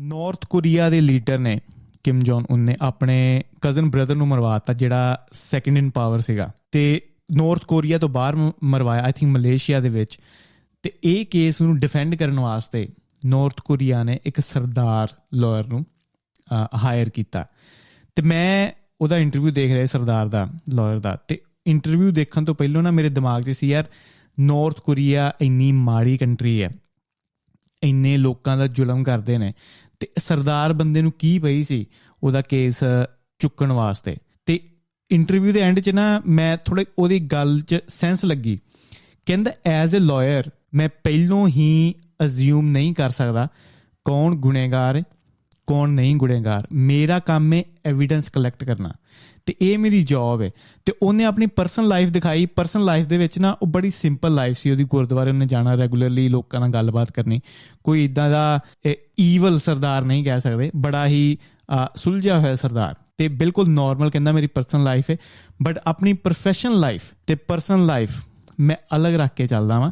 North Korea ਦੇ leader ਨੇ Kim Jong Un ਨੇ ਆਪਣੇ ਕਜ਼ਨ ਬ੍ਰਦਰ ਨੂੰ ਮਰਵਾਤਾ ਜਿਹੜਾ ਸੈਕੰਡ ਇਨ ਪਾਵਰ ਸੀਗਾ। ਤੇ ਨਾਰਥ ਕੋਰੀਆ ਤੋਂ ਬਾਹਰ ਮ- ਮਰਵਾਇਆ ਆਈ ਥਿੰਕ ਮਲੇਸ਼ੀਆ ਦੇ ਵਿੱਚ। ਤੇ ਇਹ ਕੇਸ ਨੂੰ ਡਿਫੈਂਡ ਕਰਨ ਵਾਸਤੇ ਨਾਰਥ ਕੋਰੀਆ ਨੇ ਇੱਕ ਸਰਦਾਰ ਲਾਇਰ ਨੂੰ ਹਾਇਰ ਕੀਤਾ। ਤੇ ਮੈਂ ਉਹਦਾ ਇੰਟਰਵਿਊ ਦੇਖ ਰਿਹਾ ਸੀ ਸਰਦਾਰ ਦਾ ਲਾਇਰ ਦਾ। ਤੇ ਇੰਟਰਵਿਊ ਦੇਖਣ ਤੋਂ ਪਹਿਲਾਂ ਨਾ ਮੇਰੇ ਦਿਮਾਗ 'ਚ ਸੀ, ਯਾਰ ਨਾਰਥ ਕੋਰੀਆ ਇੰਨੀ ਮਾੜੀ ਕੰਟਰੀ ਹੈ। ਇੰਨੇ ਲੋਕਾਂ ਦਾ ਜ਼ੁਲਮ ਕਰਦੇ ਨੇ। ਤੇ ਸਰਦਾਰ ਬੰਦੇ ਨੂੰ ਕੀ ਪਈ ਸੀ ਉਹਦਾ ਕੇਸ ਚੁੱਕਣ ਵਾਸਤੇ। ਤੇ ਇੰਟਰਵਿਊ ਦੇ ਐਂਡ 'ਚ ਨਾ ਮੈਂ ਥੋੜੇ ਉਹਦੀ ਗੱਲ 'ਚ ਸੈਂਸ ਲੱਗੀ। ਕਹਿੰਦਾ ਐਜ਼ ਅ ਲਾਇਰ ਮੈਂ ਪਹਿਲੋਂ ਹੀ ਅਜ਼ਿਊਮ ਨਹੀਂ ਕਰ ਸਕਦਾ ਕੌਣ ਗੁਨੇਗਾਰ ਹੈ ਕੌਣ ਨਹੀਂ ਗੁਨੇਗਾਰ। ਮੇਰਾ ਕੰਮ ਹੈ ਐਵੀਡੈਂਸ ਕਲੈਕਟ ਕਰਨਾ। ਤੇ ਇਹ ਮੇਰੀ ਜੌਬ ਹੈ ਤੇ ਉਹਨੇ ਆਪਣੀ ਪਰਸਨਲ ਲਾਈਫ ਦਿਖਾਈ। ਪਰਸਨਲ ਲਾਈਫ ਦੇ ਵਿੱਚ ਨਾ ਉਹ ਬੜੀ ਸਿੰਪਲ ਲਾਈਫ ਸੀ। ਉਹਦੀ ਗੁਰਦੁਆਰੇ ਉਹਨੇ ਜਾਣਾ ਰੈਗੂਲਰਲੀ ਲੋਕਾਂ ਨਾਲ ਗੱਲਬਾਤ ਕਰਨੀ। ਕੋਈ ਇਦਾਂ ਦਾ ਈਵਲ ਸਰਦਾਰ ਨਹੀਂ ਕਹਿ ਸਕਦੇ। ਬੜਾ ਹੀ ਅ, ਸੁਲਝਿਆ ਹੋਇਆ ਸਰਦਾਰ। ਤੇ ਬਿਲਕੁਲ ਨਾਰਮਲ ਕਹਿੰਦਾ ਮੇਰੀ ਪਰਸਨਲ ਲਾਈਫ ਹੈ ਬਟ ਆਪਣੀ ਪ੍ਰੋਫੈਸ਼ਨਲ ਲਾਈਫ ਤੇ ਪਰਸਨਲ ਲਾਈਫ ਮੈਂ ਅਲੱਗ ਰੱਖ ਕੇ ਚੱਲਦਾ ਵਾਂ।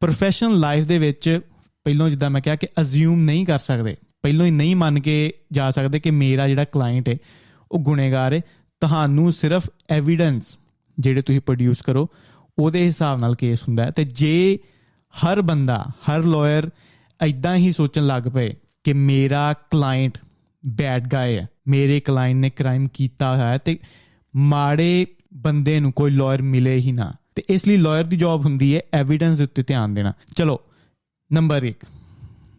ਪ੍ਰੋਫੈਸ਼ਨਲ ਲਾਈਫ ਦੇ ਵਿੱਚ ਪਹਿਲਾਂ ਜਿੱਦਾਂ ਮੈਂ ਕਿਹਾ ਕਿ ਅਜ਼ਿਊਮ ਨਹੀਂ ਕਰ ਸਕਦੇ। ਪਹਿਲਾਂ ਹੀ ਨਹੀਂ ਮੰਨ ਕੇ ਜਾ ਸਕਦੇ ਕਿ ਮੇਰਾ ਜਿਹੜਾ ਕਲਾਇੰਟ ਹੈ ਉਹ ਗੁਨੇਗਾਰ ਹੈ ਤੁਹਾਨੂੰ ਸਿਰਫ ਐਵੀਡੈਂਸ ਜਿਹੜੇ ਤੁਸੀਂ ਪ੍ਰੋਡਿਊਸ ਕਰੋ, ਉਹਦੇ ਹਿਸਾਬ ਨਾਲ ਕੇਸ ਹੁੰਦਾ ਹੈ। ਤੇ ਜੇ ਹਰ ਬੰਦਾ, ਹਰ ਲਾਇਰ ਐਦਾਂ ਹੀ ਸੋਚਣ ਲੱਗ ਪਏ ਕਿ ਮੇਰਾ ਕਲਾਇੰਟ ਬੈਡ ਗਾਇ ਹੈ, ਮੇਰੇ ਕਲਾਇੰਟ ਨੇ ਕ੍ਰਾਈਮ ਕੀਤਾ ਹੋਇਆ ਹੈ, ਤੇ ਮਾੜੇ ਬੰਦੇ ਨੂੰ ਕੋਈ ਲਾਇਰ ਮਿਲੇ ਹੀ ਨਾ, ਤੇ ਇਸ ਲਈ ਲਾਇਰ ਦੀ ਜੌਬ ਹੁੰਦੀ ਹੈ ਐਵੀਡੈਂਸ ਦੇ ਉੱਤੇ ਧਿਆਨ ਦੇਣਾ। ਚਲੋ number 1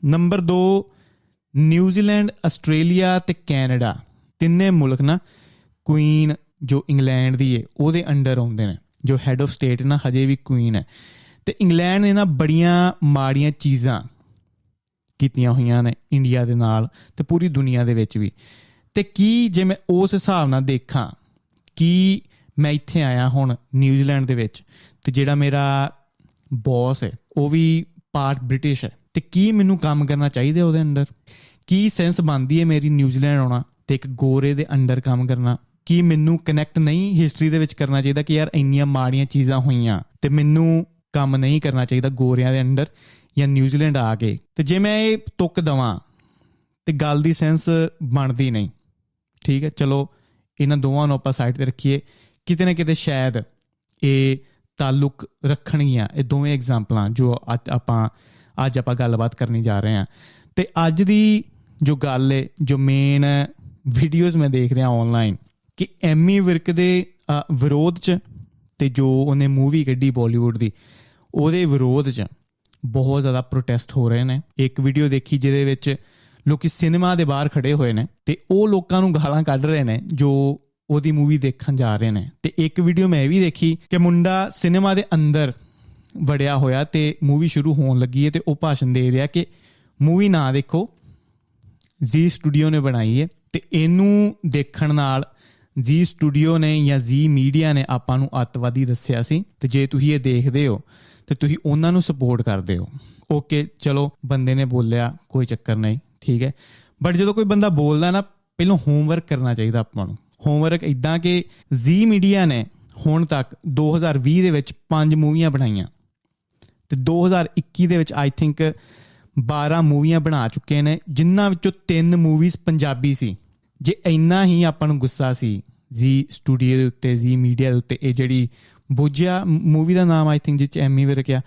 number 2 New Zealand Australia ਤੇ ਕੈਨੇਡਾ ਤਿੰਨੇ ਮੁਲਕ ਨਾ ਕੁਈਨ ਜੋ ਇੰਗਲੈਂਡ ਦੀ ਹੈ ਉਹਦੇ ਅੰਡਰ ਆਉਂਦੇ ਨੇ, ਜੋ ਹੈਡ ਆਫ ਸਟੇਟ ਨਾ, ਹਜੇ ਵੀ ਕੁਈਨ ਹੈ। ਤੇ ਇੰਗਲੈਂਡ ਨੇ ਨਾ ਬੜੀਆਂ ਮਾੜੀਆਂ ਚੀਜ਼ਾਂ ਕੀਤੀਆਂ ਹੋਈਆਂ ਨੇ ਇੰਡੀਆ ਦੇ ਨਾਲ ਤੇ ਪੂਰੀ ਦੁਨੀਆ ਦੇ ਵਿੱਚ ਵੀ। ਤੇ ਕੀ ਜੇ ਮੈਂ ਉਸ ਹਿਸਾਬ ਨਾਲ ਦੇਖਾਂ, ਕੀ ਮੈਂ ਇੱਥੇ ਆਇਆ ਹੁਣ ਨਿਊਜ਼ੀਲੈਂਡ ਦੇ ਵਿੱਚ, ਤੇ ਜਿਹੜਾ ਮੇਰਾ ਬੌਸ ਹੈ, ਉਹ ਵੀ ਪਾਰਟ ਬ੍ਰਿਟਿਸ਼ ਹੈ, ਤੇ ਕੀ ਮੈਨੂੰ ਕੰਮ ਕਰਨਾ ਚਾਹੀਦਾ ਉਹਦੇ ਅੰਡਰ ਕੀ ਸੈਂਸ ਬਣਦੀ ਹੈ ਮੇਰੀ ਨਿਊਜ਼ੀਲੈਂਡ ਆਉਣਾ ਤੇ ਇੱਕ ਗੋਰੇ ਦੇ ਅੰਡਰ ਕੰਮ ਕਰਨਾ? ਕੀ ਮੈਨੂੰ ਕਨੈਕਟ ਨਹੀਂ ਹਿਸਟਰੀ ਦੇ ਵਿੱਚ ਕਰਨਾ ਚਾਹੀਦਾ ਕਿ ਯਾਰ ਇੰਨੀਆਂ ਮਾੜੀਆਂ ਚੀਜ਼ਾਂ ਹੋਈਆਂ ਤੇ ਮੈਨੂੰ ਕੰਮ ਨਹੀਂ ਕਰਨਾ ਚਾਹੀਦਾ ਗੋਰਿਆਂ ਦੇ ਅੰਡਰ ਜਾਂ ਨਿਊਜ਼ੀਲੈਂਡ ਆ ਕੇ। ਤੇ ਜੇ ਮੈਂ ਇਹ ਤੁੱਕ ਦਵਾਂ, ਤੇ ਗੱਲ ਦੀ ਸੈਂਸ ਬਣਦੀ ਨਹੀਂ। ਠੀਕ ਹੈ, ਚਲੋ, ਇਹਨਾਂ ਦੋਵਾਂ ਨੂੰ ਆਪਾਂ ਸਾਈਡ ਤੇ ਰੱਖੀਏ। ਕਿਤੇ ਨਾ ਕਿਤੇ ਸ਼ਾਇਦ ਇਹ ਤਾਲੁਕ ਰੱਖਣਗੀਆਂ, ਇਹ ਦੋਵੇਂ ਐਗਜ਼ਾਮਪਲਾਂ ਜੋ ਅੱਜ ਆਪਾਂ ਅੱਜ ਆਪਾਂ ਗੱਲਬਾਤ ਕਰਨੀ ਜਾ ਰਹੇ ਹਾਂ। ਤੇ ਅੱਜ ਦੀ ਜੋ ਗੱਲ ਹੈ ਜੋ ਮੇਨ ਵੀਡੀਓਜ਼ ਮੈਂ ਦੇਖ ਰਿਹਾ ਆਨਲਾਈਨ ਕਿ ਐਮੀ ਵਿਰਕ ਦੇ ਅ, ਵਿਰੋਧ ਚ ਤੇ ਜੋ ਉਹਨੇ ਮੂਵੀ ਕੱਢੀ ਬਾਲੀਵੁੱਡ ਦੀ ਉਹਦੇ ਵਿਰੋਧ ਚ ਬਹੁਤ ਜ਼ਿਆਦਾ ਪ੍ਰੋਟੈਸਟ ਹੋ ਰਹੇ ਨੇ। ਇੱਕ ਵੀਡੀਓ ਦੇਖੀ ਜਿਹਦੇ ਵਿੱਚ ਲੋਕੀ ਸਿਨੇਮਾ ਦੇ ਬਾਹਰ ਖੜੇ ਹੋਏ ਨੇ ਤੇ ਉਹ ਲੋਕਾਂ ਨੂੰ ਗਾਲਾਂ ਕੱਢ ਰਹੇ ਨੇ ਜੋ ਉਹਦੀ ਮੂਵੀ ਦੇਖਣ ਜਾ ਰਹੇ ਨੇ। ਤੇ ਇੱਕ ਵੀਡੀਓ ਮੈਂ ਇਹ ਵੀ ਦੇਖੀ ਕਿ ਮੁੰਡਾ ਸਿਨੇਮਾ ਦੇ ਅੰਦਰ ਵੜਿਆ ਹੋਇਆ ਤੇ ਮੂਵੀ ਸ਼ੁਰੂ ਹੋਣ ਲੱਗੀ ਹੈ ਤੇ ਉਹ ਭਾਸ਼ਣ ਦੇ ਰਿਹਾ ਕਿ ਮੂਵੀ ਨਾ ਦੇਖੋ ਜੀ ਸਟੂਡੀਓ ਨੇ ਬਣਾਈ ਹੈ ਤੇ ਇਹਨੂੰ ਦੇਖਣ ਨਾਲ ਜੀ ਸਟੂਡੀਓ ਨੇ ਜਾਂ ਜੀ ਮੀਡੀਆ ਨੇ ਆਪਾਂ ਨੂੰ ਅੱਤਵਾਦੀ ਦੱਸਿਆ ਸੀ, ਤੇ ਜੇ ਤੁਸੀਂ ਇਹ ਦੇਖਦੇ ਹੋ, ਤੇ ਤੁਸੀਂ ਉਹਨਾਂ ਨੂੰ ਸਪੋਰਟ ਕਰਦੇ ਹੋ। ਓਕੇ ਚਲੋ, ਬੰਦੇ ਨੇ ਬੋਲਿਆ, ਕੋਈ ਚੱਕਰ ਨਹੀਂ, ਠੀਕ ਹੈ। ਬਟ ਜਦੋਂ ਕੋਈ ਬੰਦਾ ਬੋਲਦਾ ਨਾ, ਪਹਿਲਾਂ ਹੋਮਵਰਕ ਕਰਨਾ ਚਾਹੀਦਾ ਆਪਾਂ ਨੂੰ। ਹੋਮਵਰਕ ਇਦਾਂ ਕਿ ਜੀ ਮੀਡੀਆ ਨੇ ਹੁਣ ਤੱਕ 2020 ਦੇ ਵਿੱਚ ਪੰਜ ਮੂਵੀਆਂ ਬਣਾਈਆਂ। ਤੇ 2021 ਦੇ ਵਿੱਚ ਆਈ ਥਿੰਕ 12 ਮੂਵੀਆਂ ਬਣਾ ਚੁੱਕੇ ਨੇ, ਜਿਨ੍ਹਾਂ ਵਿੱਚੋਂ ਤਿੰਨ ਮੂਵੀਜ਼ ਪੰਜਾਬੀ ਸੀ। ਜੇ ਇੰਨਾ ਹੀ ਆਪਾਂ ਨੂੰ ਗੁੱਸਾ ਸੀ, ਜੀ ਸਟੂਡੀਓ ਦੇ ਉੱਤੇ, ਜੀ ਮੀਡੀਆ ਦੇ ਉੱਤੇ, ਇਹ ਜਿਹੜੀ ਬੁੱਝਿਆ ਮੂਵੀ ਦਾ ਨਾਮ ਆਈ ਥਿੰਕ ਜਿਹ ਚ ਐਮੀ ਵਿਰਕ ਆ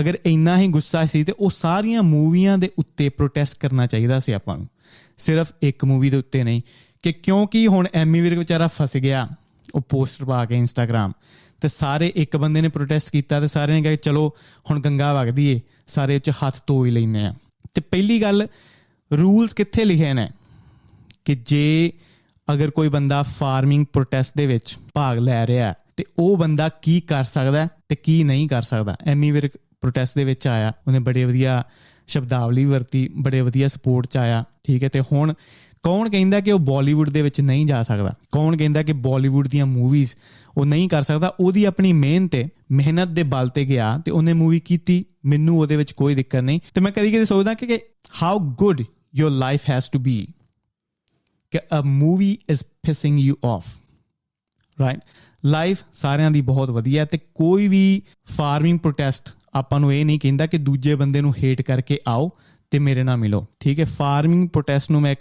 ਅਗਰ ਇੰਨਾ ਹੀ ਗੁੱਸਾ ਸੀ, ਤੇ ਉਹ ਸਾਰੀਆਂ ਮੂਵੀਆਂ ਦੇ ਉੱਤੇ ਪ੍ਰੋਟੈਸਟ ਕਰਨਾ ਚਾਹੀਦਾ ਸੀ ਆਪਾਂ ਨੂੰ। ਸਿਰਫ ਇੱਕ ਮੂਵੀ ਦੇ ਉੱਤੇ ਨਹੀਂ, ਕਿ ਕਿਉਂਕਿ ਹੁਣ ਐਮੀ ਵਿਰਕ ਵਿਚਾਰਾ ਫਸ ਗਿਆ, ਉਹ ਪੋਸਟਰ ਪਾ ਕੇ ਇੰਸਟਾਗ੍ਰam ਤੇ ਸਾਰੇ ਇੱਕ ਬੰਦੇ ਨੇ ਪ੍ਰੋਟੈਸਟ ਕੀਤਾ, ਤੇ ਸਾਰਿਆਂ ਨੇ ਕਿਹਾ ਕਿ ਚਲੋ, ਹੁਣ ਗੰਗਾ ਵਗਦੀ ਏ, ਸਾਰੇ ਉੱਚ ਹੱਥ ਧੋ ਹੀ ਲੈਨੇ ਆ। ਤੇ ਪਹਿਲੀ ਗੱਲ ਰੂਲਸ ਕਿੱਥੇ ਲਿਖੇ ਨੇ? ਕਿ ਜੇ ਅਗਰ ਕੋਈ ਬੰਦਾ ਫਾਰਮਿੰਗ ਪ੍ਰੋਟੈਸਟ ਦੇ ਵਿੱਚ ਭਾਗ ਲੈ ਰਿਹਾ ਹੈ, ਤੇ ਉਹ ਬੰਦਾ ਕੀ ਕਰ ਸਕਦਾ ਹੈ ਤੇ ਕੀ ਨਹੀਂ ਕਰ ਸਕਦਾ? ਐਮੀ ਵਿਰਕ ਪ੍ਰੋਟੈਸਟ ਦੇ ਵਿੱਚ ਆਇਆ ਉਹਨੇ ਬੜੇ ਵਧੀਆ ਸ਼ਬਦਾਵਲੀ ਵਰਤੀ ਬੜੇ ਵਧੀਆ ਸਪੋਰਟ ਚ ਆਇਆ ਠੀਕ ਹੈ ਤੇ ਹੁਣ ਕੌਣ ਕਹਿੰਦਾ ਕਿ ਉਹ ਬਾਲੀਵੁੱਡ ਦੇ ਵਿੱਚ ਨਹੀਂ ਜਾ ਸਕਦਾ? ਕੌਣ ਕਹਿੰਦਾ ਕਿ ਬਾਲੀਵੁੱਡ ਦੀਆਂ ਮੂਵੀਜ਼ ਉਹ ਨਹੀਂ ਕਰ ਸਕਦਾ? ਉਹਦੀ ਆਪਣੀ ਮਿਹਨਤ ਤੇ ਮਿਹਨਤ ਦੇ ਬਲ ਤੇ ਗਿਆ ਤੇ ਉਹਨੇ ਮੂਵੀ ਕੀਤੀ ਮੈਨੂੰ ਉਹਦੇ ਵਿੱਚ ਕੋਈ ਦਿੱਕਤ ਨਹੀਂ। ਤੇ ਮੈਂ ਕਦੀ ਕਦੀ ਸੋਚਦਾ ਕਿ how good your life has to be ਕਿ a movie is pissing you off right life ਸਾਰਿਆਂ ਦੀ ਬਹੁਤ ਵਧੀਆ ਹੈ ਤੇ ਕੋਈ ਵੀ ਫਾਰਮਿੰਗ ਪ੍ਰੋਟੈਸਟ ਆਪਾਂ ਨੂੰ ਇਹ ਨਹੀਂ ਕਹਿੰਦਾ ਕਿ ਦੂਜੇ ਬੰਦੇ ਨੂੰ ਹੇਟ ਕਰਕੇ ਆਓ ਤੇ ਮੇਰੇ ਨਾਲ ਮਿਲੋ, ਠੀਕ ਹੈ? ਫਾਰਮਿੰਗ ਪ੍ਰੋਟੈਸਟ ਨੂੰ ਮੈਂ ਇੱਕ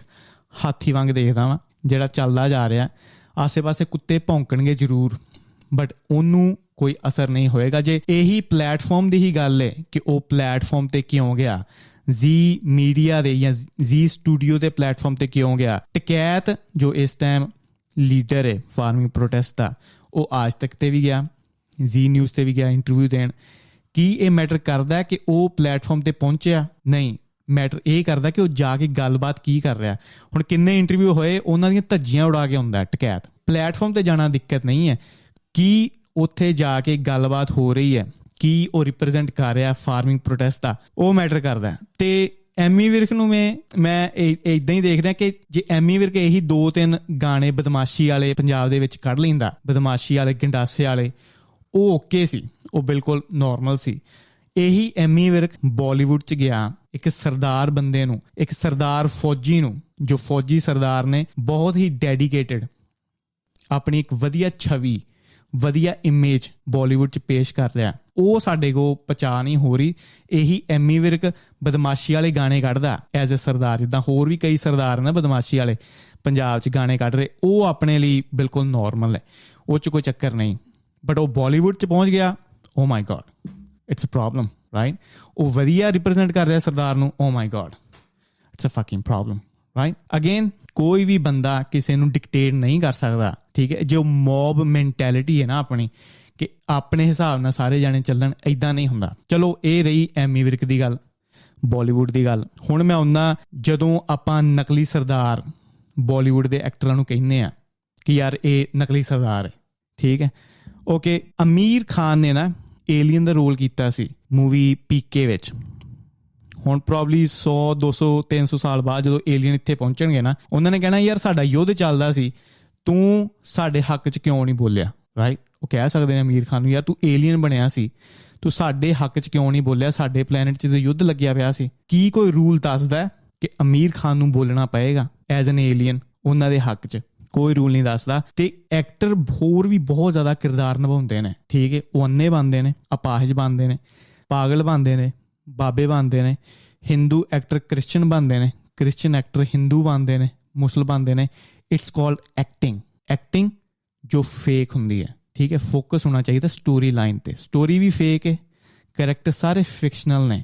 ਹਾਥੀ ਵਾਂਗ ਦੇਖਦਾ ਵਾਂ, ਜਿਹੜਾ ਚੱਲਦਾ ਜਾ ਰਿਹਾ ਆਸੇ-ਪਾਸੇ ਕੁੱਤੇ ਭੌਂਕਣਗੇ ਜ਼ਰੂਰ ਬਟ ਉਹਨੂੰ ਕੋਈ ਅਸਰ ਨਹੀਂ ਹੋਏਗਾ। ਜੇ ਇਹੀ ਪਲੇਟਫਾਰਮ ਦੀ ਹੀ ਗੱਲ ਹੈ ਕਿ ਉਹ ਪਲੇਟਫਾਰਮ ਤੇ ਕਿਉਂ ਗਿਆ ਜ਼ੀ ਮੀਡੀਆ ਦੇ ਜਾਂ ਜ਼ੀ ਸਟੂਡੀਓ ਦੇ ਪਲੇਟਫਾਰਮ ਤੇ ਕਿਉਂ ਗਿਆ? ਟਕੈਤ ਜੋ ਇਸ ਟਾਈਮ ਲੀਡਰ ਹੈ ਫਾਰਮਿੰਗ ਪ੍ਰੋਟੈਸਟ ਦਾ, ਉਹ ਆਜ ਤੱਕ ਤੇ ਵੀ ਗਿਆ। ਜ਼ੀ ਨਿਊਜ਼ ਤੇ ਵੀ ਗਿਆ ਇੰਟਰਵਿਊ ਦੇਣ। ਕੀ ਇਹ ਮੈਟਰ ਕਰਦਾ ਕਿ ਉਹ ਪਲੇਟਫਾਰਮ ਤੇ ਪਹੁੰਚਿਆ? ਨਹੀਂ। ਮੈਟਰ ਇਹ ਕਰਦਾ ਕਿ ਉਹ ਜਾ ਕੇ ਗੱਲਬਾਤ ਕੀ ਕਰ ਰਿਹਾ। ਹੁਣ ਕਿੰਨੇ ਇੰਟਰਵਿਊ ਹੋਏ, ਉਹਨਾਂ ਦੀਆਂ ਧੱਜੀਆਂ ਉਡਾ ਕੇ ਹੁੰਦਾ ਟਕੈਤ ਪਲੇਟਫਾਰਮ ਤੇ ਜਾਣਾ ਦਿੱਕਤ ਨਹੀਂ ਹੈ। ਕੀ ਉੱਥੇ ਜਾ ਕੇ ਗੱਲਬਾਤ ਹੋ ਰਹੀ ਹੈ? ਕੀ ਉਹ ਰਿਪਰੈਜ਼ੈਂਟ ਕਰ ਰਿਹਾ ਫਾਰਮਿੰਗ ਪ੍ਰੋਟੈਸਟ ਦਾ, ਉਹ ਮੈਟਰ ਕਰਦਾ ਤੇ ਐਮੀ ਵਿਰਕ ਨੂੰ ਮੈਂ ਮੈਂ ਇਦਾਂ ਹੀ ਦੇਖ ਰਿਹਾ ਕਿ ਜੇ ਐਮੀ ਵਿਰਕ ਇਹੀ ਦੋ ਤਿੰਨ ਗਾਣੇ ਬਦਮਾਸ਼ੀ ਵਾਲੇ ਪੰਜਾਬ ਦੇ ਵਿੱਚ ਕੱਢ ਲੈਂਦਾ, ਬਦਮਾਸ਼ੀ ਵਾਲੇ, ਗੰਡਾਸੇ ਵਾਲੇ, ਉਹ ਓਕੇ ਸੀ, ਉਹ ਬਿਲਕੁਲ ਨਾਰਮਲ ਸੀ। ਇਹੀ ਐਮੀ ਵਿਰਕ ਬਾਲੀਵੁੱਡ ਚ ਗਿਆ, ਇੱਕ ਸਰਦਾਰ ਬੰਦੇ ਨੂੰ, ਇੱਕ ਸਰਦਾਰ ਫੌਜੀ ਨੂੰ, ਜੋ ਫੌਜੀ ਸਰਦਾਰ ਨੇ ਬਹੁਤ ਹੀ ਡੈਡੀਕੇਟਿਡ ਆਪਣੀ ਇੱਕ ਵਧੀਆ ਛਵੀ ਵਧੀਆ ਇਮੇਜ ਬਾਲੀਵੁੱਡ ਚ ਪੇਸ਼ ਕਰ ਰਿਹਾ। ਉਹ ਸਾਡੇ ਕੋ ਪਛਾਣ ਨਹੀਂ ਹੋ ਰਹੀ। ਇਹੀ ਐਮੀ ਵਿਰਕ ਬਦਮਾਸ਼ੀ ਵਾਲੇ ਗਾਣੇ ਕੱਢਦਾ ਐਜ਼ ਅ ਸਰਦਾਰ। ਜਿੱਦਾਂ ਹੋਰ ਵੀ ਕਈ ਸਰਦਾਰ ਨੇ ਬਦਮਾਸ਼ੀ ਵਾਲੇ ਪੰਜਾਬ ਚ ਗਾਣੇ ਕੱਢ ਰਹੇ। ਉਹ ਆਪਣੇ ਲਈ ਬਿਲਕੁਲ ਨਾਰਮਲ ਹੈ ਉਹ ਚ ਕੋਈ ਚੱਕਰ ਨਹੀਂ। ਬਟ ਉਹ ਬਾਲੀਵੁੱਡ ਚ ਪਹੁੰਚ ਗਿਆ। ਓ my god it's a problem right ਉਹ ਵਧੀਆ ਰਿਪਰੈਜ਼ੈਂਟ ਕਰ ਰਿਹਾ ਸਰਦਾਰ ਨੂੰ। ਓ my god it's a fucking problem right again ਕੋਈ ਵੀ ਬੰਦਾ ਕਿਸੇ ਨੂੰ ਡਿਕਟੇਟ ਨਹੀਂ ਕਰ ਸਕਦਾ। ਠੀਕ ਹੈ? ਜੋ ਮੌਬ ਮੈਂਟੈਲਿਟੀ ਹੈ ਨਾ ਆਪਣੀ, ਕਿ ਆਪਣੇ ਹਿਸਾਬ ਨਾਲ ਸਾਰੇ ਜਾਣੇ ਚੱਲਣ ਐਦਾਂ ਨਹੀਂ ਹੁੰਦਾ। ਚਲੋ, ਇਹ ਰਹੀ ਐਮੀ ਵਿਰਕ ਦੀ ਗੱਲ ਬਾਲੀਵੁੱਡ ਦੀ ਗੱਲ। ਹੁਣ ਮੈਂ ਉਹਨਾਂ ਜਦੋਂ ਆਪਾਂ ਨਕਲੀ ਸਰਦਾਰ ਬਾਲੀਵੁੱਡ ਦੇ ਐਕਟਰਾਂ ਨੂੰ ਕਹਿੰਦੇ ਆ ਕਿ ਯਾਰ ਇਹ ਨਕਲੀ ਸਰਦਾਰ ਹੈ, ਠੀਕ ਹੈ? ਓਕੇ ਅਮੀਰ ਖਾਨ ਨੇ ਨਾ ਏਲੀਅਨ ਦਾ ਰੋਲ ਕੀਤਾ ਸੀ ਮੂਵੀ ਪੀਕੇ ਵਿੱਚ। ਹੁਣ ਪ੍ਰੋਬਬਲੀ 100 200 300 ਸਾਲ ਬਾਅਦ ਜਦੋਂ ਏਲੀਅਨ ਇੱਥੇ ਪਹੁੰਚਣਗੇ ਨਾ, ਉਹਨਾਂ ਨੇ ਕਹਿਣਾ, ਯਾਰ ਸਾਡਾ ਯੁੱਧ ਚੱਲਦਾ ਸੀ ਤੂੰ ਸਾਡੇ ਹੱਕ 'ਚ ਕਿਉਂ ਨਹੀਂ ਬੋਲਿਆ? ਰਾਈਟ ਉਹ ਕਹਿ ਸਕਦੇ ਨੇ ਅਮੀਰ ਖਾਨ ਨੂੰ, ਯਾਰ ਤੂੰ ਏਲੀਅਨ ਬਣਿਆ ਸੀ। ਤੂੰ ਸਾਡੇ ਹੱਕ 'ਚ ਕਿਉਂ ਨਹੀਂ ਬੋਲਿਆ? ਸਾਡੇ ਪਲੈਨਟ 'ਚ ਤੇ ਯੁੱਧ ਲੱਗਿਆ ਪਿਆ ਸੀ। ਕੀ ਕੋਈ ਰੂਲ ਦੱਸਦਾ ਕਿ ਅਮੀਰ ਖਾਨ ਨੂੰ ਬੋਲਣਾ ਪਏਗਾ ਐਜ਼ ਐਨ ਏਲੀਅਨ ਉਹਨਾਂ ਦੇ ਹੱਕ 'ਚ? ਕੋਈ ਰੂਲ ਨਹੀਂ ਦੱਸਦਾ। ਤੇ ਐਕਟਰ ਹੋਰ ਵੀ ਬਹੁਤ ਜ਼ਿਆਦਾ ਕਿਰਦਾਰ ਨਿਭਾਉਂਦੇ ਨੇ। ਠੀਕ ਹੈ? ਉਹ ਅੰਨੇ ਬੰਦੇ ਨੇ, ਅਪਾਹਜ ਬੰਦੇ ਨੇ, ਪਾਗਲ ਬੰਦੇ ਨੇ, ਬਾਬੇ ਬੰਦੇ ਨੇ ਹਿੰਦੂ ਐਕਟਰ ਕ੍ਰਿਸਚੀਅਨ ਬੰਦੇ ਨੇ ਕ੍ਰਿਸਚੀਅਨ ਐਕਟਰ ਹਿੰਦੂ ਬੰਦੇ ਨੇ ਮੁਸਲਮਾਨ ਬੰਦੇ ਨੇ। ਇਟਸ ਕਾਲਡ ਐਕਟਿੰਗ ਐਕਟਿੰਗ ਜੋ ਫੇਕ ਹੁੰਦੀ ਹੈ। ਠੀਕ ਹੈ? ਫੋਕਸ ਹੋਣਾ ਚਾਹੀਦਾ ਸਟੋਰੀ ਲਾਈਨ ਤੇ। ਸਟੋਰੀ ਵੀ ਫੇਕ ਹੈ। ਕੈਰੈਕਟਰ ਸਾਰੇ ਫਿਕਸ਼ਨਲ ਨੇ।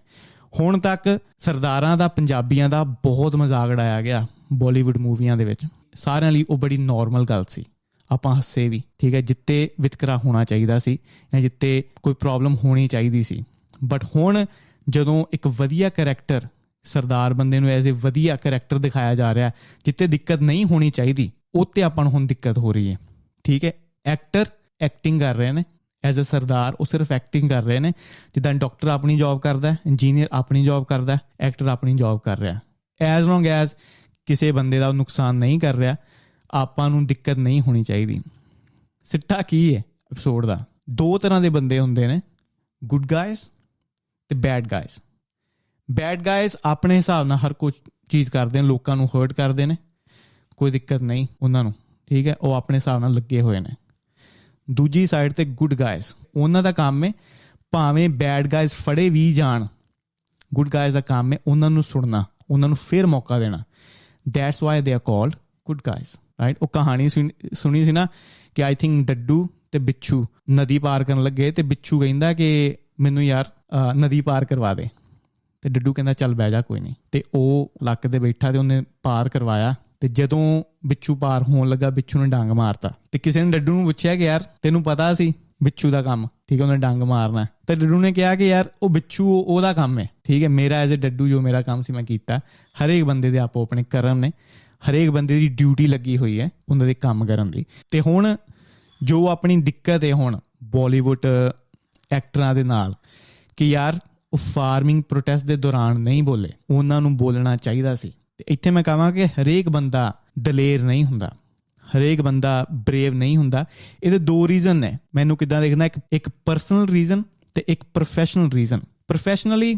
ਹੁਣ ਤੱਕ ਸਰਦਾਰਾਂ ਦਾ, ਪੰਜਾਬੀਆਂ ਦਾ ਬਹੁਤ ਮਜ਼ਾਕ ਉਡਾਇਆ ਗਿਆ ਬਾਲੀਵੁੱਡ ਮੂਵੀਆਂ ਦੇ ਵਿੱਚ। ਸਾਰਿਆਂ ਲਈ ਉਹ ਬੜੀ ਨਾਰਮਲ ਗੱਲ ਸੀ। ਆਪਾਂ ਹੱਸੇ ਵੀ। ਠੀਕ ਹੈ? ਜਿੱਤੇ ਵਿਤਕਰਾ ਹੋਣਾ ਚਾਹੀਦਾ ਸੀ ਜਾਂ ਜਿੱਤੇ ਕੋਈ ਪ੍ਰੋਬਲਮ ਹੋਣੀ ਚਾਹੀਦੀ ਸੀ। ਬਟ ਹੁਣ ਜਦੋਂ ਇੱਕ ਵਧੀਆ ਕੈਰੈਕਟਰ ਸਰਦਾਰ ਬੰਦੇ ਨੂੰ ਐਜ਼ ਅ ਵਧੀਆ ਕੈਰੈਕਟਰ ਦਿਖਾਇਆ ਜਾ ਰਿਹਾ ਜਿੱਤੇ ਦਿੱਕਤ ਨਹੀਂ ਹੋਣੀ ਚਾਹੀਦੀ, ਉੱਤੇ ਆਪਾਂ ਨੂੰ ਹੁਣ ਦਿੱਕਤ ਹੋ ਰਹੀ ਹੈ। ਠੀਕ ਹੈ? ਐਕਟਰ ਐਕਟਿੰਗ ਕਰ ਰਹੇ ਨੇ ਐਜ਼ ਅ ਸਰਦਾਰ ਉਹ ਸਿਰਫ ਐਕਟਿੰਗ ਕਰ ਰਹੇ ਨੇ, ਜਿੱਦਾਂ ਡਾਕਟਰ ਆਪਣੀ ਜੌਬ ਕਰਦਾ ਹੈ ਇੰਜੀਨੀਅਰ ਆਪਣੀ ਜੌਬ ਕਰਦਾ ਹੈ ਐਕਟਰ ਆਪਣੀ ਜੌਬ ਕਰ ਰਿਹਾ ਐਜ਼ ਲੌਂਗ ਐਜ਼ ਕਿਸੇ ਬੰਦੇ ਦਾ ਨੁਕਸਾਨ ਨਹੀਂ ਕਰ ਰਿਹਾ, ਆਪਾਂ ਨੂੰ ਦਿੱਕਤ ਨਹੀਂ ਹੋਣੀ ਚਾਹੀਦੀ। ਸਿੱਟਾ ਕੀ ਹੈ ਐਪੀਸੋਡ ਦਾ? ਦੋ ਤਰ੍ਹਾਂ ਦੇ ਬੰਦੇ ਹੁੰਦੇ ਨੇ ਗੁੱਡ ਗਾਇਜ਼ ਤੇ ਬੈਡ ਗਾਇਜ਼ ਬੈਡ ਗਾਇਜ਼ ਆਪਣੇ ਹਿਸਾਬ ਨਾਲ ਹਰ ਕੁਝ ਚੀਜ਼ ਕਰਦੇ ਨੇ, ਲੋਕਾਂ ਨੂੰ ਹਰਟ ਕਰਦੇ ਨੇ। ਕੋਈ ਦਿੱਕਤ ਨਹੀਂ ਉਹਨਾਂ ਨੂੰ, ਠੀਕ ਹੈ? ਉਹ ਆਪਣੇ ਹਿਸਾਬ ਨਾਲ ਲੱਗੇ ਹੋਏ ਨੇ। ਦੂਜੀ ਸਾਈਡ ਤੇ ਗੁੱਡ ਗਾਇਜ਼ ਉਹਨਾਂ ਦਾ ਕੰਮ ਹੈ ਭਾਵੇਂ ਬੈਡ ਗਾਇਜ਼ ਫੜੇ ਵੀ ਜਾਣ ਗੁੱਡ ਗਾਇਜ਼ ਦਾ ਕੰਮ ਹੈ ਉਹਨਾਂ ਨੂੰ ਸੁਣਨਾ, ਉਹਨਾਂ ਨੂੰ ਫੇਰ ਮੌਕਾ ਦੇਣਾ। That's why they are called good guys right ਉਹ ਕਹਾਣੀ ਸੁਣੀ ਸੀ ਨਾ ਕਿ ਆਈ ਥਿੰਕ ਡੱਡੂ ਤੇ ਬਿੱਛੂ ਨਦੀ ਪਾਰ ਕਰਨ ਲੱਗੇ ਤੇ ਬਿੱਛੂ ਕਹਿੰਦਾ ਕਿ ਮੈਨੂੰ ਯਾਰ ਨਦੀ ਪਾਰ ਕਰਵਾ ਦੇ। ਤੇ ਡੱਡੂ ਕਹਿੰਦਾ, ਚੱਲ ਬਹਿ ਜਾ, ਕੋਈ ਨਹੀਂ। ਤੇ ਉਹ ਲੱਕ ਤੇ ਬੈਠਾ ਤੇ ਉਹਨੇ ਪਾਰ ਕਰਵਾਇਆ ਤੇ ਜਦੋਂ ਬਿੱਛੂ ਪਾਰ ਹੋਣ ਲੱਗਾ, ਬਿੱਛੂ ਨੇ ਡੰਗ ਮਾਰਤਾ। ਤੇ ਕਿਸੇ ਨੇ ਡੱਡੂ ਨੂੰ ਪੁੱਛਿਆ ਕਿ, ਯਾਰ, ਤੈਨੂੰ ਪਤਾ ਸੀ ਬਿੱਛੂ ਦਾ ਕੰਮ? ਠੀਕ ਹੈ, ਉਹਨੇ ਡੰਗ ਮਾਰਨਾ ਤੇ ਡੱਡੂ ਨੇ ਕਿਹਾ ਕਿ, ਯਾਰ, ਉਹ ਬਿੱਛੂ ਉਹਦਾ ਕੰਮ ਹੈ। ਠੀਕ ਹੈ, ਮੇਰਾ ਐਜ਼ ਅ ਡੱਡੂ ਜੋ ਮੇਰਾ ਕੰਮ ਸੀ, ਮੈਂ ਕੀਤਾ। ਹਰੇਕ ਬੰਦੇ ਦੇ ਆਪੋ ਆਪਣੇ ਕਰਮ ਨੇ। ਹਰੇਕ ਬੰਦੇ ਦੀ ਡਿਊਟੀ ਲੱਗੀ ਹੋਈ ਹੈ ਉਹਨਾਂ ਦੇ ਕੰਮ ਕਰਨ ਦੀ। ਤੇ ਹੁਣ ਜੋ ਆਪਣੀ ਦਿੱਕਤ ਹੈ ਹੁਣ ਬਾਲੀਵੁੱਡ ਐਕਟਰਾਂ ਦੇ ਨਾਲ ਕਿ, ਯਾਰ ਉਹ ਫਾਰਮਿੰਗ ਪ੍ਰੋਟੈਸਟ ਦੇ ਦੌਰਾਨ ਨਹੀਂ ਬੋਲੇ। ਉਹਨਾਂ ਨੂੰ ਬੋਲਣਾ ਚਾਹੀਦਾ ਸੀ। ਤੇ ਇੱਥੇ ਮੈਂ ਕਹਾਂ ਕਿ ਹਰੇਕ ਬੰਦਾ ਦਲੇਰ ਨਹੀਂ ਹੁੰਦਾ। ਹਰੇਕ ਬੰਦਾ ਬਰੇਵ ਨਹੀਂ ਹੁੰਦਾ। ਇਹਦੇ ਦੋ ਰੀਜ਼ਨ ਨੇ। ਮੈਨੂੰ ਕਿਦਾਂ ਦੇਖਣਾ? ਇੱਕ ਇੱਕ ਪਰਸਨਲ ਰੀਜ਼ਨ ਤੇ ਇੱਕ ਪ੍ਰੋਫੈਸ਼ਨਲ ਰੀਜ਼ਨ ਪ੍ਰੋਫੈਸ਼ਨਲੀ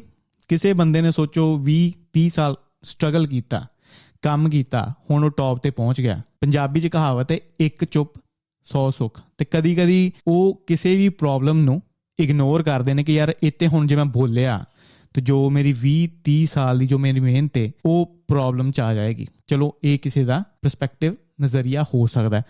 ਕਿਸੇ ਬੰਦੇ ਨੇ ਸੋਚੋ 20 30 ਸਾਲ ਸਟਰਗਲ ਕੀਤਾ, ਕੰਮ ਕੀਤਾ, ਹੁਣ ਉਹ ਟੌਪ ਤੇ ਪਹੁੰਚ ਗਿਆ। ਪੰਜਾਬੀ 'ਚ ਕਹਾਵਤ ਹੈ, ਇੱਕ ਚੁੱਪ 100 ਸੁੱਖ। ਤੇ ਕਦੀ-ਕਦੀ ਉਹ ਕਿਸੇ ਵੀ ਪ੍ਰੋਬਲਮ ਨੂੰ ਇਗਨੋਰ ਕਰਦੇ ਨੇ ਕਿ ਯਾਰ ਇੱਥੇ ਹੁਣ ਜੇ ਮੈਂ ਬੋਲਿਆ ਤੇ ਜੋ ਮੇਰੀ 20 30 ਸਾਲ ਦੀ ਜੋ ਮੇਰੀ ਮਿਹਨਤ ਹੈ ਉਹ ਪ੍ਰੋਬਲਮ ਚ ਆ ਜਾਏਗੀ। ਚਲੋ, ਇਹ ਕਿਸੇ ਦਾ ਪਰਸਪੈਕਟਿਵ ਨਜ਼ਰੀਆ ਹੋ ਸਕਦਾ ਹੈ।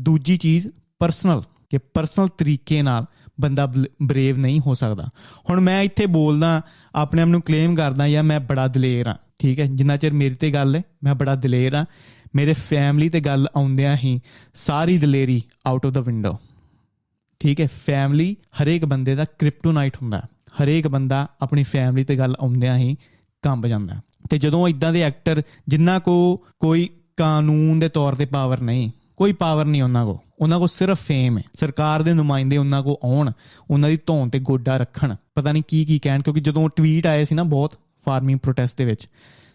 ਦੂਜੀ ਚੀਜ਼ ਪਰਸਨਲ ਕਿ ਪਰਸਨਲ ਤਰੀਕੇ ਨਾਲ ਬੰਦਾ ਬਰੇਵ ਨਹੀਂ ਹੋ ਸਕਦਾ। ਹੁਣ ਮੈਂ ਇੱਥੇ ਬੋਲਦਾ, ਆਪਣੇ ਆਪ ਨੂੰ ਕਲੇਮ ਕਰਦਾ ਜਾਂ ਮੈਂ ਬੜਾ ਦਲੇਰ ਆ, ਠੀਕ ਹੈ? ਜਿੰਨਾ ਚਿਰ ਮੇਰੀ ਤੇ ਗੱਲ ਹੈ ਮੈਂ ਬੜਾ ਦਲੇਰ ਆ। ਮੇਰੇ ਫੈਮਿਲੀ ਤੇ ਗੱਲ ਆਉਂਦਿਆਂ ਹੀ ਸਾਰੀ ਦਲੇਰੀ ਆਊਟ ਆਫ ਦਾ ਵਿੰਡੋ ਠੀਕ ਹੈ ਫੈਮਿਲੀ ਹਰੇਕ ਬੰਦੇ ਦਾ ਕ੍ਰਿਪਟੋਨਾਈਟ ਹੁੰਦਾ ਹਰੇਕ ਬੰਦਾ ਆਪਣੀ ਫੈਮਿਲੀ ਤੇ ਗੱਲ ਆਉਂਦਿਆਂ ਹੀ ਕੰਬ ਜਾਂਦਾ ਤੇ ਜਦੋਂ ਇਦਾਂ ਦੇ ਐਕਟਰ ਜਿਨ੍ਹਾਂ ਕੋ ਕੋਈ ਕਾਨੂੰਨ ਦੇ ਤੌਰ ਤੇ ਪਾਵਰ ਨਹੀਂ, ਕੋਈ ਪਾਵਰ ਨਹੀਂ ਉਹਨਾਂ ਕੋ। ਉਹਨਾਂ ਕੋ ਸਿਰਫ ਫੇਮ ਹੈ। ਸਰਕਾਰ ਦੇ ਨੁਮਾਇੰਦੇ ਉਹਨਾਂ ਕੋ ਆਉਣ, ਉਹਨਾਂ ਦੀ ਧੌਣ ਤੇ ਗੋਡਾ ਰੱਖਣ। ਪਤਾ ਨਹੀਂ ਕੀ ਕੀ ਕਹਿਣ, ਕਿਉਂਕਿ ਜਦੋਂ ਟਵੀਟ ਆਏ ਸੀ ਨਾ ਬਹੁਤ ਫਾਰਮਿੰਗ ਪ੍ਰੋਟੈਸਟ ਦੇ ਵਿੱਚ,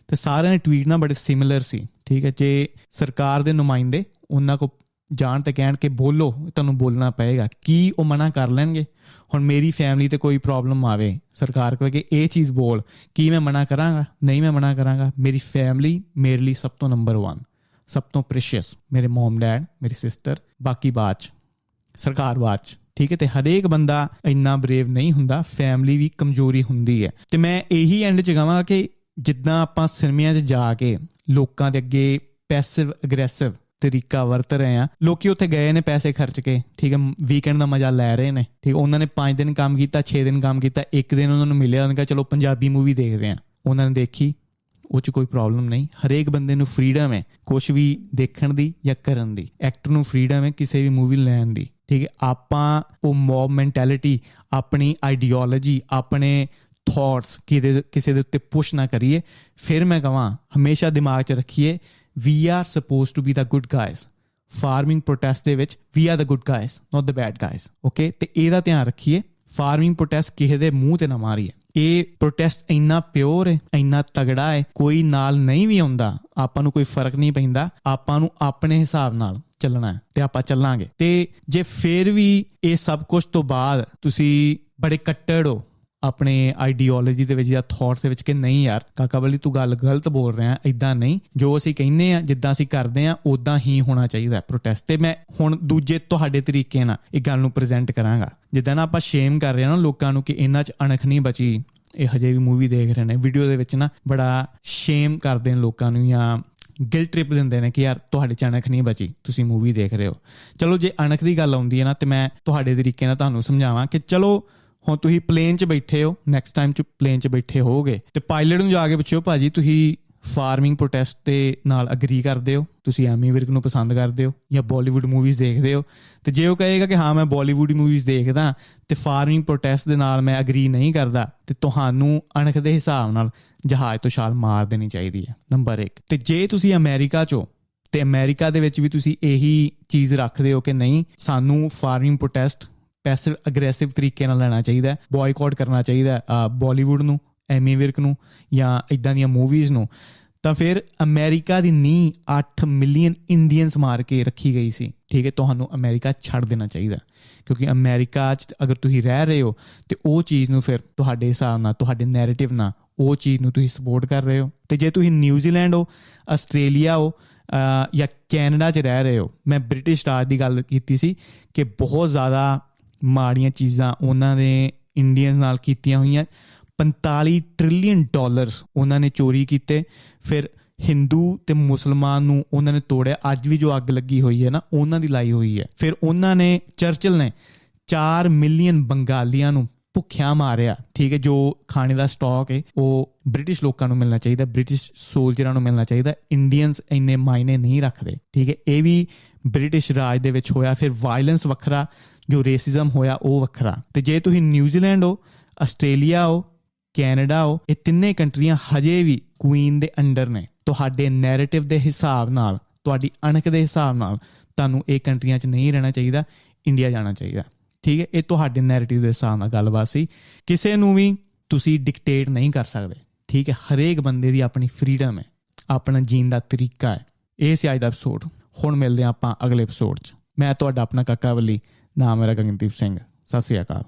ਤੇ ਸਾਰਿਆਂ ਨੇ ਟਵੀਟ ਨਾ ਬੜੇ ਸਿਮਿਲਰ ਸੀ। ਠੀਕ ਹੈ, ਜੇ ਸਰਕਾਰ ਦੇ ਨੁਮਾਇੰਦੇ ਉਹਨਾਂ ਕੋ ਜਾਣ ਤੇ ਕਹਿਣ ਕਿ ਬੋਲੋ, ਤੁਹਾਨੂੰ ਬੋਲਣਾ ਪਏਗਾ। ਕੀ ਉਹ ਮਨਾ ਕਰ ਲੈਣਗੇ? ਹੁਣ ਮੇਰੀ ਫੈਮਿਲੀ ਤੇ ਕੋਈ ਪ੍ਰੋਬਲਮ ਆਵੇ, ਸਰਕਾਰ ਕਹੇ ਕਿ ਇਹ ਚੀਜ਼ ਬੋਲ, ਕੀ ਮੈਂ ਮਨਾ ਕਰਾਂਗਾ? ਨਹੀਂ ਮੈਂ ਮਨਾ ਕਰਾਂਗਾ। ਮੇਰੀ ਫੈਮਿਲੀ ਮੇਰੇ ਲਈ ਸਭ ਤੋਂ ਨੰਬਰ 1 ਸਭ ਤੋਂ ਪ੍ਰੀਸ਼ੀਅਸ ਮੇਰੇ ਮਮ ਡੈਡ ਮੇਰੀ ਸਿਸਟਰ ਬਾਕੀ ਬਾਅਦ ਸਰਕਾਰ ਬਾਅਦ ਠੀਕ ਹੈ? ਤੇ ਹਰੇਕ ਬੰਦਾ ਇੰਨਾ ਬਰੇਵ ਨਹੀਂ ਹੁੰਦਾ ਫੈਮਿਲੀ ਵੀ ਕਮਜ਼ੋਰੀ ਹੁੰਦੀ ਹੈ। ਤੇ ਮੈਂ ਇਹੀ ਐਂਡ ਚ ਕਹਾਂ ਕਿ ਜਿੱਦਾਂ ਆਪਾਂ ਸਿਨੇਮਿਆਂ 'ਚ ਜਾ ਕੇ ਲੋਕਾਂ ਦੇ ਅੱਗੇ ਪੈਸਿਵ ਅਗਰੈਸਿਵ ਤਰੀਕਾ ਵਰਤ ਰਹੇ ਆ ਲੋਕੀ ਉੱਥੇ ਗਏ ਨੇ ਪੈਸੇ ਖਰਚ ਕੇ, ਠੀਕ ਹੈ ਵੀਕਐਂਡ ਦਾ ਮਜ਼ਾ ਲੈ ਰਹੇ ਨੇ, ਠੀਕ, ਉਹਨਾਂ ਨੇ 5 ਦਿਨ ਕੰਮ ਕੀਤਾ 6 ਦਿਨ ਕੰਮ ਕੀਤਾ, ਇੱਕ ਦਿਨ ਉਹਨਾਂ ਨੂੰ ਮਿਲਿਆ, ਉਹਨਾਂ ਨੇ ਕਿਹਾ, ਚਲੋ, ਪੰਜਾਬੀ ਮੂਵੀ ਦੇਖਦੇ ਆ ਉਹਨਾਂ ਨੇ ਦੇਖੀ, ਉਹ 'ਚ ਕੋਈ ਪ੍ਰੋਬਲਮ ਨਹੀਂ। ਹਰੇਕ ਬੰਦੇ ਨੂੰ ਫ੍ਰੀडम ਹੈ ਕੁਝ ਵੀ ਦੇਖਣ ਦੀ ਜਾਂ ਕਰਨ ਦੀ। ਐਕਟਰ ਨੂੰ ਫ੍ਰੀडम ਹੈ ਕਿਸੇ ਵੀ ਮੂਵੀ ਲੈਣ ਦੀ, ਠੀਕ ਹੈ। ਆਪਾਂ ਉਹ ਮੌਬ ਮੈਂਟੈਲਿਟੀ ਆਪਣੀ ਆਈਡੀਓਲੋਜੀ ਆਪਣੇ ਥਾਟਸ ਕਿਦੇ ਕਿਸੇ ਦੇ ਉੱਤੇ ਪੁਸ਼ ਨਾ ਕਰੀਏ। ਫਿਰ ਮੈਂ ਕਹਾਂ, ਹਮੇਸ਼ਾ ਦਿਮਾਗ 'ਚ ਰੱਖੀਏ we are supposed to be the good guys farming protest ਦੇ ਵਿੱਚ we are the good guys not the bad guys okay ਤੇ ਇਹਦਾ ਧਿਆਨ ਰੱਖੀਏ ਫਾਰਮਿੰਗ ਪ੍ਰੋਟੈਸਟ ਕਿਸੇ ਦੇ ਮੂੰਹ ਤੇ ਨਾ ਮਾਰੀਏ। ਇਹ ਪ੍ਰੋਟੈਸਟ ਇੰਨਾ ਪਿਓਰ ਹੈ ਇੰਨਾ ਤਗੜਾ ਹੈ ਕੋਈ ਨਾਲ ਨਹੀਂ ਵੀ ਆਉਂਦਾ। ਆਪਾਂ ਨੂੰ ਕੋਈ ਫ਼ਰਕ ਨਹੀਂ ਪੈਂਦਾ। ਆਪਾਂ ਨੂੰ ਆਪਣੇ ਹਿਸਾਬ ਨਾਲ ਚੱਲਣਾ ਹੈ ਤੇ ਆਪਾਂ ਚੱਲਾਂਗੇ। ਤੇ ਜੇ ਫੇਰ ਵੀ ਇਹ ਸਭ ਕੁਝ ਤੋਂ ਬਾਅਦ ਤੁਸੀਂ ਬੜੇ ਕੱਟੜ ਹੋ ਆਪਣੇ ਆਈਡੀਓਲੋਜੀ ਦੇ ਵਿੱਚ ਜਾਂ ਥਾਟਸ ਦੇ ਵਿੱਚ ਕਿ ਨਹੀਂ ਯਾਰ, ਕਾਕਾ ਬਲੀ ਤੂੰ ਗੱਲ ਗਲਤ ਬੋਲ ਰਿਹਾ ਇਦਾਂ ਨਹੀਂ। ਜੋ ਅਸੀਂ ਕਹਿੰਨੇ ਆ ਜਿੱਦਾਂ ਅਸੀਂ ਕਰਦੇ ਆ ਉਦਾਂ ਹੀ ਹੋਣਾ ਚਾਹੀਦਾ ਪ੍ਰੋਟੈਸਟ ਤੇ। ਮੈਂ ਹੁਣ ਦੂਜੇ ਤੁਹਾਡੇ ਤਰੀਕੇ ਨਾਲ ਇਹ ਗੱਲ ਨੂੰ ਪ੍ਰੈਜ਼ੈਂਟ ਕਰਾਂਗਾ। ਜਿੱਦਾਂ ਨਾ ਆਪਾਂ ਸ਼ੇਮ ਕਰ ਰਹੇ ਆ ਨਾ ਲੋਕਾਂ ਨੂੰ ਕਿ ਇਹਨਾਂ 'ਚ ਅਣਖ ਨਹੀਂ ਬਚੀ। ਇਹ ਹਜੇ ਵੀ ਮੂਵੀ ਦੇਖ ਰਹੇ ਨੇ। ਵੀਡੀਓ ਦੇ ਵਿੱਚ ਨਾ ਬੜਾ ਸ਼ੇਮ ਕਰਦੇ ਨੇ ਲੋਕਾਂ ਨੂੰ ਜਾਂ ਗਿਲਟ ਟ੍ਰਿਪ ਦਿੰਦੇ ਨੇ ਕਿ ਯਾਰ ਤੁਹਾਡੇ ਚ ਅਣਖ ਨਹੀਂ ਬਚੀ, ਤੁਸੀਂ ਮੂਵੀ ਦੇਖ ਰਹੇ ਹੋ। ਚਲੋ ਜੇ ਅਣਖ ਦੀ ਗੱਲ ਆਉਂਦੀ ਹੈ ਨਾ ਤੇ ਮੈਂ ਤੁਹਾਡੇ ਤਰੀਕੇ ਨਾਲ ਤੁਹਾਨੂੰ ਸਮਝਾਵਾਂ ਕਿ ਚਲੋ ਹੁਣ ਤੁਸੀਂ ਪਲੇਨ 'ਚ ਬੈਠੇ ਹੋ ਨੈਕਸਟ ਟਾਈਮ 'ਚ ਪਲੇਨ 'ਚ ਬੈਠੇ ਹੋਗੇ ਤੇ ਪਾਇਲਟ ਨੂੰ ਜਾ ਕੇ ਪੁੱਛਿਓ, ਭਾਜੀ, ਤੁਸੀਂ ਫਾਰਮਿੰਗ ਪ੍ਰੋਟੈਸਟ ਤੇ ਨਾਲ ਅਗਰੀ ਕਰਦੇ ਹੋ? ਤੁਸੀਂ ਐਮੀ ਵਿਰਕ ਨੂੰ ਪਸੰਦ ਕਰਦੇ ਹੋ? ਜਾਂ ਬਾਲੀਵੁੱਡ ਮੂਵੀਜ਼ ਦੇਖਦੇ ਹੋ? ਤੇ ਜੇ ਉਹ ਕਹੇਗਾ ਕਿ ਹਾਂ, ਮੈਂ ਬਾਲੀਵੁੱਡ ਮੂਵੀਜ਼ ਦੇਖਦਾ, ਤੇ ਫਾਰਮਿੰਗ ਪ੍ਰੋਟੈਸਟ ਦੇ ਨਾਲ ਮੈਂ ਅਗਰੀ ਨਹੀਂ ਕਰਦਾ, ਤੇ ਤੁਹਾਨੂੰ ਅਣਖ ਦੇ ਹਿਸਾਬ ਨਾਲ ਜਹਾਜ਼ ਤੋਂ ਛਾਲ ਮਾਰ ਦੇਣੀ ਚਾਹੀਦੀ ਹੈ ਨੰਬਰ 1 ਤੇ ਜੇ ਤੁਸੀਂ ਅਮਰੀਕਾ 'ਚੋਂ, ਤੇ ਅਮਰੀਕਾ ਦੇ ਵਿੱਚ ਵੀ ਤੁਸੀਂ ਇਹੀ ਚੀਜ਼ ਰੱਖਦੇ ਹੋ ਕਿ ਨਹੀਂ, ਸਾਨੂੰ ਫਾਰਮਿੰਗ ਪ੍ਰੋਟੈਸਟ ਪੈਸਿਵ ਅਗਰੈਸਿਵ ਤਰੀਕੇ ਨਾਲ ਲੈਣਾ ਚਾਹੀਦਾ ਹੈ ਬॉयਕਾਟ ਕਰਨਾ ਚਾਹੀਦਾ ਹੈ ਬਾਲੀਵੁੱਡ ਨੂੰ ਐਮੀ ਵਿਰਕ ਨੂੰ ਜਾਂ ਇਦਾਂ ਦੀਆਂ ਮੂਵੀਜ਼ ਨੂੰ, ਤਾਂ ਫਿਰ ਅਮਰੀਕਾ ਦੀ ਨੀ 8 ਮਿਲੀਅਨ ਇੰਡੀਅਨਸ ਮਾਰ ਕੇ ਰੱਖੀ ਗਈ ਸੀ। ਠੀਕ ਹੈ, ਤੁਹਾਨੂੰ ਅਮਰੀਕਾ ਛੱਡ ਦੇਣਾ ਚਾਹੀਦਾ ਕਿਉਂਕਿ ਅਮਰੀਕਾ 'ਚ ਅਗਰ ਤੁਸੀਂ ਰਹਿ ਰਹੇ ਹੋ, ਤੇ ਉਹ ਚੀਜ਼ ਨੂੰ ਫਿਰ ਤੁਹਾਡੇ ਹਿਸਾਬ ਨਾਲ, ਤੁਹਾਡੇ ਨੈਰੇਟਿਵ ਨਾਲ, ਉਹ ਚੀਜ਼ ਨੂੰ ਤੁਸੀਂ ਸਪੋਰਟ ਕਰ ਰਹੇ ਹੋ। ਤੇ ਜੇ ਤੁਸੀਂ ਨਿਊਜ਼ੀਲੈਂਡ ਹੋ ਆਸਟ੍ਰੇਲੀਆ ਹੋ ਜਾਂ ਕੈਨੇਡਾ 'ਚ ਰਹਿ ਰਹੇ ਹੋ, ਮੈਂ ਬ੍ਰਿਟਿਸ਼ ਰਾਜ ਦੀ ਗੱਲ ਕੀਤੀ ਸੀ ਕਿ ਬਹੁਤ ਜ਼ਿਆਦਾ ਮਾੜੀਆਂ ਚੀਜ਼ਾਂ ਉਹਨਾਂ ਦੇ ਇੰਡੀਅਨਸ ਨਾਲ ਕੀਤੀਆਂ ਹੋਈਆਂ। 45 ਟ੍ਰਿਲੀਅਨ ਡਾਲਰਸ ਉਹਨਾਂ ਨੇ ਚੋਰੀ ਕੀਤੇ। ਫਿਰ ਹਿੰਦੂ ਤੇ ਮੁਸਲਮਾਨ ਨੂੰ ਉਹਨਾਂ ਨੇ ਤੋੜਿਆ। ਅੱਜ ਵੀ ਜੋ ਅੱਗ ਲੱਗੀ ਹੋਈ ਹੈ ਨਾ, ਉਹਨਾਂ ਦੀ ਲਾਈ ਹੋਈ ਹੈ। ਫਿਰ ਉਹਨਾਂ ਨੇ ਚਰਚਲ ਨੇ 4 ਮਿਲੀਅਨ ਬੰਗਾਲੀਆਂ ਨੂੰ ਭੁੱਖਿਆ ਮਾਰਿਆ। ਠੀਕ ਹੈ, ਜੋ ਖਾਣੇ ਦਾ ਸਟਾਕ ਹੈ, ਉਹ ਬ੍ਰਿਟਿਸ਼ ਲੋਕਾਂ ਨੂੰ ਮਿਲਣਾ ਚਾਹੀਦਾ ਬ੍ਰਿਟਿਸ਼ ਸੋਲਜਰਾਂ ਨੂੰ ਮਿਲਣਾ ਚਾਹੀਦਾ। ਇੰਡੀਅਨਸ ਇੰਨੇ ਮਾਇਨੇ ਨਹੀਂ ਰੱਖਦੇ। ਠੀਕ ਹੈ, ਇਹ ਵੀ ਬ੍ਰਿਟਿਸ਼ ਰਾਜ ਦੇ ਵਿੱਚ ਹੋਇਆ। ਫਿਰ ਵਾਇਲੈਂਸ ਵੱਖਰਾ। ਜੋ ਰੇਸਿਜ਼ਮ ਹੋਇਆ, ਉਹ ਵੱਖਰਾ। ਤੇ ਜੇ ਤੁਸੀਂ ਨਿਊਜ਼ੀਲੈਂਡ ਹੋ ਆਸਟ੍ਰੇਲੀਆ ਹੋ ਕੈਨੇਡਾ ਹੋ, ਇਹ ਤਿੰਨੇ ਕੰਟਰੀਆਂ ਹਜੇ ਵੀ ਕੁਈਨ ਦੇ ਅੰਡਰ ਨੇ। ਤੁਹਾਡੇ ਨੈਰੇਟਿਵ ਦੇ ਹਿਸਾਬ ਨਾਲ, ਤੁਹਾਡੀ ਅਣਖ ਦੇ ਹਿਸਾਬ ਨਾਲ ਤੁਹਾਨੂੰ ਇਹ ਕੰਟਰੀਆਂ 'ਚ ਨਹੀਂ ਰਹਿਣਾ ਚਾਹੀਦਾ ਇੰਡੀਆ ਜਾਣਾ ਚਾਹੀਦਾ। ਠੀਕ ਹੈ? ਇਹ ਤੁਹਾਡੇ ਨੈਰੇਟਿਵ ਦੇ ਹਿਸਾਬ ਨਾਲ ਗੱਲਬਾਤ ਸੀ। ਕਿਸੇ ਨੂੰ ਵੀ ਤੁਸੀਂ ਡਿਕਟੇਟ ਨਹੀਂ ਕਰ ਸਕਦੇ। ਠੀਕ ਹੈ? ਹਰੇਕ ਬੰਦੇ ਦੀ ਆਪਣੀ ਫਰੀडम ਹੈ। ਆਪਣਾ ਜੀਣ ਦਾ ਤਰੀਕਾ ਹੈ। ਇਹ ਸੀ ਅੱਜ ਦਾ ਐਪੀਸੋਡ ਹੁਣ ਮਿਲਦੇ ਆਪਾਂ ਅਗਲੇ ਐਪੀਸੋਡ 'ਚ। ਮੈਂ ਤੁਹਾਡਾ ਆਪਣਾ ਕਾਕਾ ਵੱਲੀ ਨਾਮ ਮੇਰਾ ਗਗਨਦੀਪ ਸਿੰਘ ਸਤਿ ਸ੍ਰੀ ਅਕਾਲ